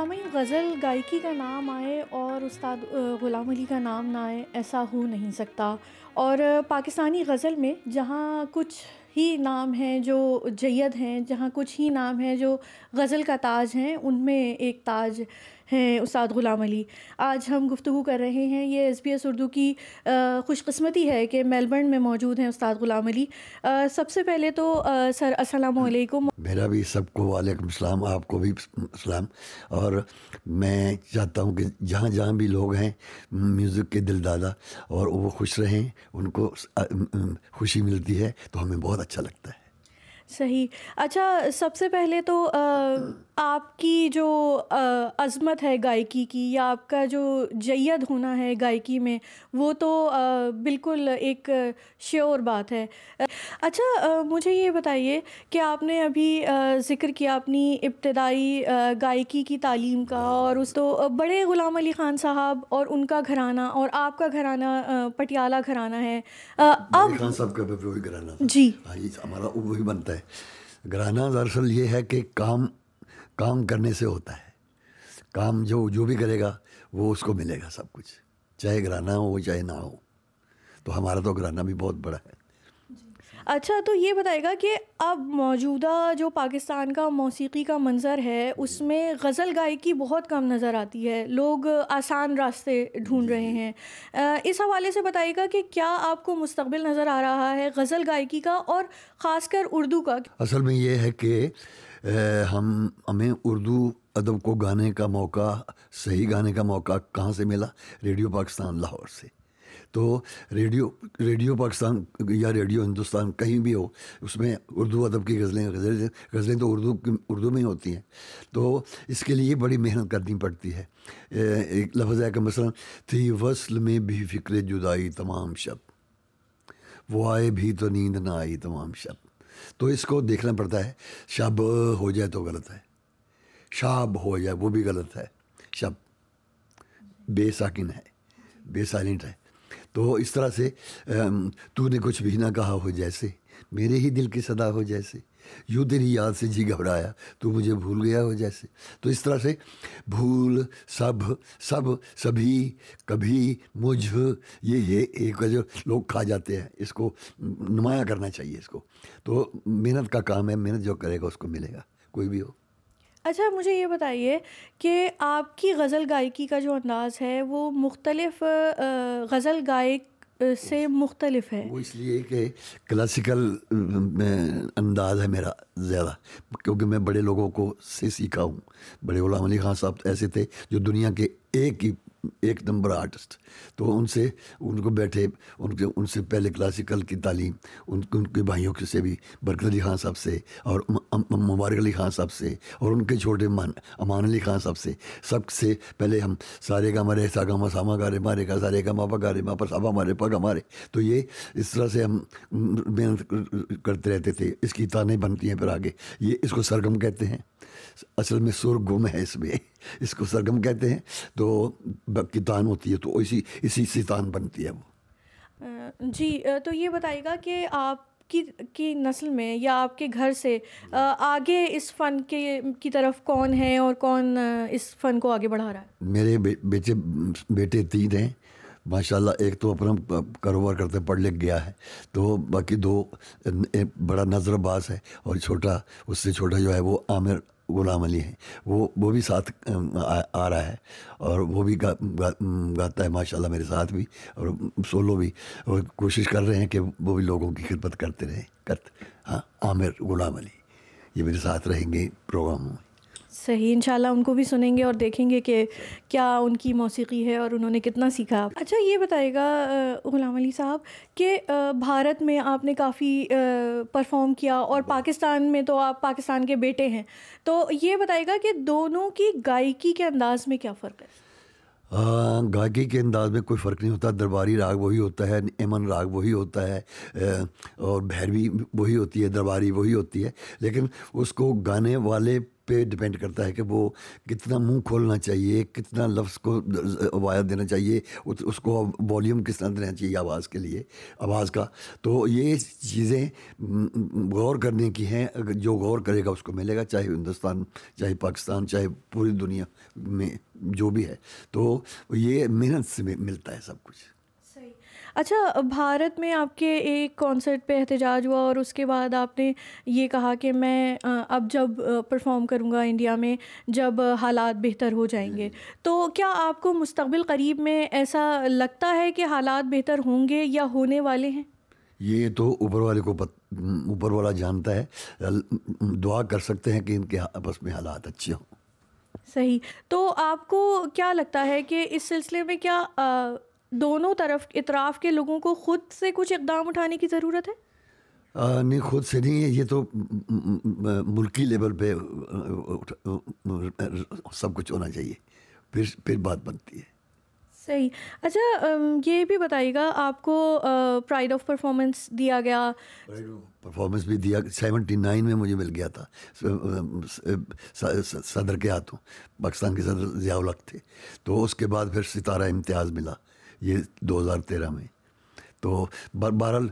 سامعین غزل گائکی کا نام آئے اور استاد غلام علی کا نام نہ آئے، ایسا ہو نہیں سکتا۔ اور پاکستانی غزل میں جہاں کچھ ہی نام ہیں جو جید ہیں، جہاں کچھ ہی نام ہیں جو غزل کا تاج ہیں، ان میں ایک تاج ہیں استاد غلام علی۔ آج ہم گفتگو کر رہے ہیں یہ ایس بی ایس اردو کی خوش قسمتی ہے کہ میلبرن میں موجود ہیں استاد غلام علی۔ سب سے پہلے تو سر، السلام علیکم۔ میرا بھی سب کو وعلیکم السلام، آپ کو بھی السلام اور میں چاہتا ہوں کہ جہاں جہاں بھی لوگ ہیں، میوزک کے دل دادا، اور وہ خوش رہیں، ان کو خوشی ملتی ہے تو ہمیں بہت اچھا لگتا ہے۔ صحیح۔ اچھا سب سے پہلے تو آپ کی جو عظمت ہے گائکی کی یا آپ کا جو جید ہونا ہے گائکی میں وہ تو بالکل ایک شیور بات ہے۔ اچھا مجھے یہ بتائیے کہ آپ نے ابھی ذکر کیا اپنی ابتدائی گائکی کی تعلیم کا اور اس تو بڑے غلام علی خان صاحب اور ان کا گھرانہ اور آپ کا گھرانہ پٹیالہ گھرانہ ہے۔ اب خان صاحب کا وہی گھرانہ جی۔ ہمارا وہی بنتا ہے۔ گرانا دراصل یہ ہے کہ کام کام کرنے سے ہوتا ہے۔ کام جو جو بھی کرے گا، وہ اس کو ملے گا سب کچھ، چاہے گرانا ہو، چاہے نہ ہو۔ تو ہمارا تو گرانا بھی بہت بڑا ہے۔ اچھا تو یہ بتائے گا کہ اب موجودہ جو پاکستان کا موسیقی کا منظر ہے اس میں غزل گائکی بہت کم نظر آتی ہے۔ لوگ آسان راستے ڈھونڈ رہے ہیں۔ اس حوالے سے بتائیے گا کہ کیا آپ کو مستقبل نظر آ رہا ہے غزل گائکی کا اور خاص کر اردو کا؟ اصل میں یہ ہے کہ ہم ہمیں اردو ادب کو گانے کا موقع صحیح گانے کا موقع کہاں سے ملا؟ ریڈیو پاکستان لاہور سے۔ تو ریڈیو ریڈیو پاکستان یا ریڈیو ہندوستان کہیں بھی ہو، اس میں اردو ادب کی غزلیں غزلیں غزلیں تو اردو اردو میں ہی ہوتی ہیں۔ تو اس کے لیے بڑی محنت کرنی پڑتی ہے۔ ایک لفظ ہے کہ مثلا، تھی وصل میں بھی فکر جدائی تمام شب۔ وہ آئے بھی تو نیند نہ آئی تمام شب۔ تو اس کو دیکھنا پڑتا ہے۔ شب ہو جائے تو غلط ہے۔ شاب ہو جائے وہ بھی غلط ہے۔ شب بے ساکن ہے، بے سائلنٹ ہے۔ تو اس طرح سے تو نے کچھ بھی نہ کہا ہو جیسے، میرے ہی دل کی صدا ہو جیسے، یوں تیری یاد سے جی گھبرایا، تو مجھے بھول گیا ہو جیسے۔ تو اس طرح سے بھول سب سب، سبھی، کبھی، مجھ، یہ یہ، ایک جو لوگ کھا جاتے ہیں، اس کو نمایاں کرنا چاہیے اس کو۔ تو محنت کا کام ہے، محنت جو کرے گا، اس کو ملے گا، کوئی بھی ہو۔ اچھا مجھے یہ بتائیے کہ آپ کی غزل گائکی کا جو انداز ہے، وہ مختلف غزل گائک سے مختلف ہے۔ وہ اس لیے کہ کلاسیکل انداز ہے میرا زیادہ، کیونکہ میں بڑے لوگوں کو سے سیکھا ہوں۔ بڑے غلام علی خان صاحب ایسے تھے جو دنیا کے ایک ہی ایک نمبر آرٹسٹ۔ تو ان سے، ان کو بیٹھے، ان کے، ان سے پہلے کلاسیکل کی تعلیم، ان ان کے بھائیوں کے سے بھی، برکت علی خان صاحب سے اور مبارک علی خان صاحب سے اور ان کے چھوٹے مان، امان علی خان صاحب سے۔ سب سے پہلے ہم، سارے کا مرے سا گا ساما گارے، مارے کا سارے کا ماپا گارے ماپا صابا مارے پگا مارے۔ تو یہ اس طرح سے ہم محنت کرتے رہتے تھے۔ اس کی تانیں بنتی ہیں پھر آگے۔ یہ اس کو سرگم کہتے ہیں۔ اصل میں سر گم ہے اس میں اس کو سرگم کہتے ہیں تو کی تان ہوتی ہے تو اسی اسی سے تان بنتی ہے وہ۔ جی تو یہ بتائیے گا کہ آپ کی کی نسل میں یا آپ کے گھر سے آگے اس فن کے کی طرف کون ہے اور کون اس فن کو آگے بڑھا رہا ہے؟ میرے بیٹے بیٹے تین ہیں۔ ماشاء اللہ ایک تو اپنا کاروبار کرتے پڑھ لکھ گیا ہے، تو باقی دو بڑا نظر باز ہے اور چھوٹا، اس سے چھوٹا جو ہے وہ عامر غلام علی ہیں۔ وہ وہ بھی ساتھ آ رہا ہے اور وہ بھی گاتا ہے ماشاء اللہ میرے ساتھ بھی اور سولو بھی اور کوشش کر رہے ہیں کہ وہ بھی لوگوں کی خدمت کرتے رہیں، کرتے ہاں عامر غلام علی، یہ میرے ساتھ رہیں گے پروگراموں میں۔ صحیح ان شاء اللہ ان کو بھی سنیں گے اور دیکھیں گے کہ کیا ان کی موسیقی ہے اور انہوں نے کتنا سیکھا۔ اچھا یہ بتائے گا غلام علی صاحب کہ بھارت میں آپ نے کافی پرفارم کیا اور پاکستان میں تو آپ پاکستان کے بیٹے ہیں۔ تو یہ بتائے گا کہ دونوں کی گائکی کے انداز میں کیا فرق ہے؟ ہاں، گائکی کے انداز میں کوئی فرق نہیں ہوتا، درباری راگ وہی ہوتا ہے امن راگ وہی ہوتا ہے اور بھیروی وہی ہوتی ہے، درباری وہی ہوتی ہے، لیکن اس کو گانے والے پہ ڈپینڈ کرتا ہے کہ وہ کتنا منہ کھولنا چاہیے، کتنا لفظ کو وایت دینا چاہیے، اس کو والیوم کس طرح دینا چاہیے آواز کے لیے، آواز کا۔ تو یہ چیزیں غور کرنے کی ہیں، جو غور کرے گا اس کو ملے گا، چاہے ہندوستان، چاہے پاکستان، چاہے پوری دنیا میں۔ جو بھی ہے تو یہ محنت سے ملتا ہے سب کچھ۔ اچھا بھارت میں آپ کے ایک کانسرٹ پہ احتجاج ہوا اور اس کے بعد آپ نے یہ کہا کہ میں اب جب پرفارم کروں گا انڈیا میں جب حالات بہتر ہو جائیں گے۔ تو کیا آپ کو مستقبل قریب میں ایسا لگتا ہے کہ حالات بہتر ہوں گے یا ہونے والے ہیں؟ یہ تو اوپر والے کو اوپر والا جانتا ہے۔ دعا کر سکتے ہیں کہ ان کے آپس میں حالات اچھے ہوں۔ صحیح۔ تو آپ کو کیا لگتا ہے کہ اس سلسلے میں کیا دونوں طرف اطراف کے لوگوں کو خود سے کچھ اقدام اٹھانے کی ضرورت ہے؟ نہیں، خود سے نہیں ہے یہ تو ملکی لیول پہ سب کچھ ہونا چاہیے۔ پھر پھر بات بنتی ہے۔ صحیح۔ اچھا یہ بھی بتائیے گا، آپ کو پرائڈ آف پرفارمنس دیا گیا۔ پرفارمنس بھی دیا، سیونٹی نائن میں مجھے مل گیا تھا۔ صدر کے ہاتھوں، پاکستان کے صدر ضیاء الق تھے۔ تو اس کے بعد پھر ستارہ امتیاز ملا، یہ دو ہزار تیرہ میں۔ تو بہرحال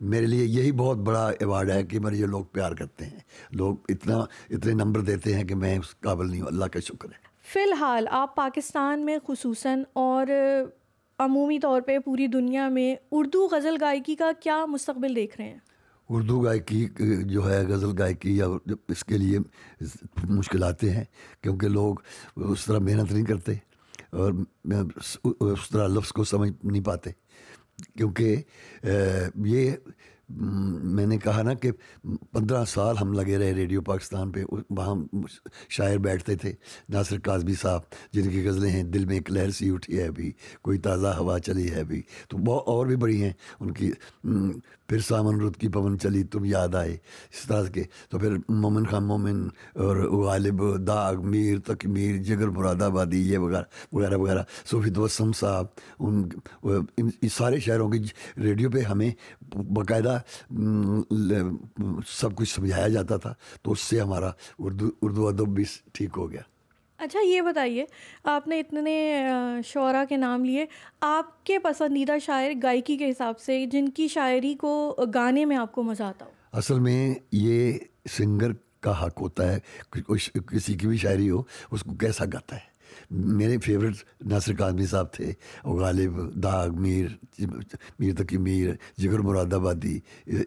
میرے لیے یہی بہت بڑا ایوارڈ ہے کہ میرے یہ لوگ پیار کرتے ہیں۔ لوگ اتنا، اتنے نمبر دیتے ہیں کہ میں اس قابل نہیں ہوں۔ اللہ کا شکر ہے۔ فی الحال آپ پاکستان میں خصوصاً اور عمومی طور پہ پوری دنیا میں اردو غزل گائکی کا کیا مستقبل دیکھ رہے ہیں؟ اردو گائکی جو ہے، غزل گائکی یا اس کے لیے مشکلات ہیں کیونکہ لوگ اس طرح محنت نہیں کرتے اور اس طرح لفظ کو سمجھ نہیں پاتے کیونکہ یہ میں نے کہا نا کہ پندرہ سال ہم لگے رہے ریڈیو پاکستان پہ، وہاں شاعر بیٹھتے تھے، ناصر کاظمی صاحب، جن کی غزلیں ہیں، دل میں ایک لہر سی اٹھی ہے ابھی، کوئی تازہ ہوا چلی ہے ابھی۔ تو بہت اور بھی بڑی ہیں، ان کی پھر سامن رد کی پون چلی، تم یاد آئے، اس طرح کے۔ تو پھر مومن خان مومن اور غالب، داغ، میر تک میر جگر مراد آبادی، یہ وغیرہ وغیرہ وغیرہ۔ صوفی دوسم صاحب، ان سارے شہروں کی ریڈیو پہ ہمیں باقاعدہ سب کچھ سمجھایا جاتا تھا تو اس سے ہمارا اردو اردو ادب بھی ٹھیک ہو گیا۔ اچھا یہ بتائیے آپ نے اتنے شعرا کے نام لیے آپ کے پسندیدہ شاعر گائکی کے حساب سے جن کی شاعری کو گانے میں آپ کو مزہ آتا ہو؟ اصل میں یہ سنگر کا حق ہوتا ہے کسی کی بھی شاعری ہو اس کو کیسا گاتا ہے؟ میرے فیوریٹ ناصر کاظمی صاحب تھے غالب، داغ، میر میر تقی، میر، جگر مراد آبادی،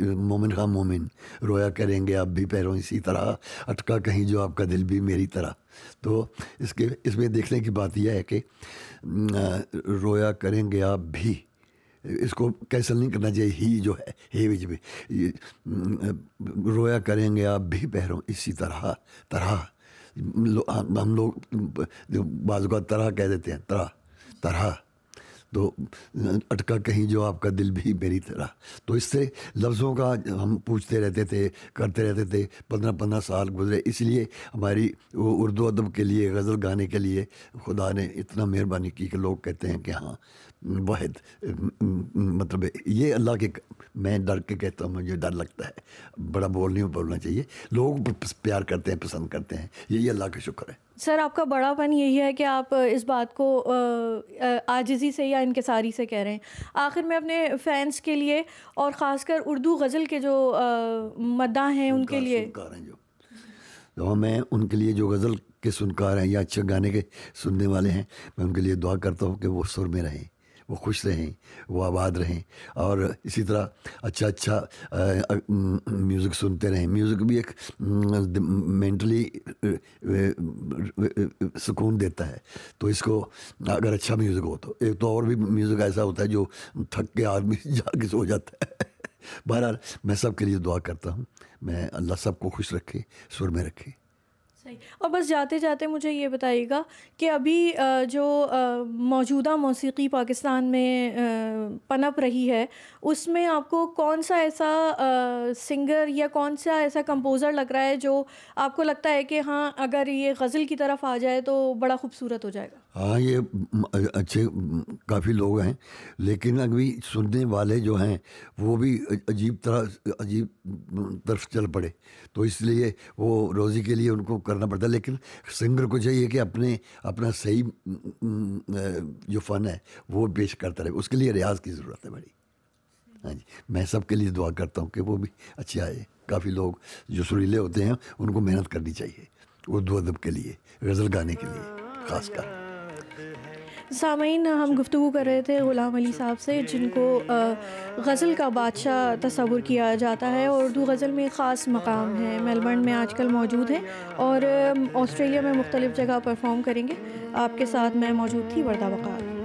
مومن خان مومن، رویا کریں گے آپ بھی پیروں اسی طرح، اٹکا کہیں جو آپ کا دل بھی میری طرح۔ تو اس کے، اس میں دیکھنے کی بات یہ ہے کہ رویا کریں گے آپ بھی۔ اس کو کیسل نہیں کرنا چاہیے، ہی جو ہے، ہی وج میں۔ رویا کریں گے آپ بھی پیروں اسی طرح طرح۔ ہم لوگ بعض اوقات طرح کہہ دیتے ہیں طرح طرح۔ تو اٹکا کہیں جو آپ کا دل بھی میری طرح۔ تو اس سے لفظوں کا ہم پوچھتے رہتے تھے، کرتے رہتے تھے، پندرہ پندرہ سال گزرے۔ اس لیے ہماری وہ اردو ادب کے لیے، غزل گانے کے لیے خدا نے اتنا مہربانی کی کہ لوگ کہتے ہیں کہ ہاں واحد مطلب یہ اللہ کے، میں ڈر کے کہتا ہوں، مجھے ڈر لگتا ہے۔ بڑا بول نہیں بولنا چاہیے۔ لوگ پیار کرتے ہیں، پسند کرتے ہیں۔ یہی اللہ کا شکر ہے۔ سر آپ کا بڑا پن یہی ہے کہ آپ اس بات کو آجزی سے یا انکساری سے کہہ رہے ہیں۔ آخر میں اپنے فینس کے لیے اور خاص کر اردو غزل کے جو مداح ہیں ان کے لیے۔ جو۔ میں ان کے لیے جو غزل کے سنکار ہیں یا اچھے گانے کے سننے والے ہیں میں ان کے لیے دعا کرتا ہوں کہ وہ سر میں رہیں۔ وہ خوش رہیں، وہ آباد رہیں اور اسی طرح اچھا اچھا میوزک سنتے رہیں۔ میوزک بھی ایک مینٹلی سکون دیتا ہے۔ تو اس کو اگر اچھا میوزک ہو تو، ایک تو اور بھی میوزک ایسا ہوتا ہے جو تھک کے آدمی جا کے سو جاتا ہے۔ بہرحال میں سب کے لیے دعا کرتا ہوں۔ میں اللہ سب کو خوش رکھے سر میں رکھے۔ صحیح۔ اور بس جاتے جاتے مجھے یہ بتائیے گا کہ ابھی جو موجودہ موسیقی پاکستان میں پنپ رہی ہے، اس میں آپ کو کون سا ایسا سنگر یا کون سا ایسا کمپوزر لگ رہا ہے جو آپ کو لگتا ہے کہ ہاں اگر یہ غزل کی طرف آ جائے تو بڑا خوبصورت ہو جائے گا؟ ہاں یہ اچھے کافی لوگ ہیں، لیکن ابھی سننے والے جو ہیں، وہ بھی عجیب طرح، عجیب طرف چل پڑے۔ تو اس لیے وہ روزی کے لیے ان کو کرنا پڑتا ہے۔ لیکن سنگر کو چاہیے کہ اپنے، اپنا صحیح جو فن ہے، وہ پیش کرتا رہے۔ اس کے لیے ریاض کی ضرورت ہے بڑی۔ ہاں جی میں سب کے لیے دعا کرتا ہوں کہ وہ بھی اچھے آئے۔ کافی لوگ جو سریلے ہوتے ہیں، ان کو محنت کرنی چاہیے۔ اردو ادب کے لیے، غزل گانے کے لیے، خاص کر۔ سامعین، ہم گفتگو کر رہے تھے غلام علی صاحب سے، جن کو غزل کا بادشاہ تصور کیا جاتا ہے۔ اور اردو غزل میں خاص مقام ہے۔ میلبرن میں آج کل موجود ہیں اور آسٹریلیا میں مختلف جگہ پرفارم کریں گے۔ آپ کے ساتھ میں موجود تھی وردہ وقار۔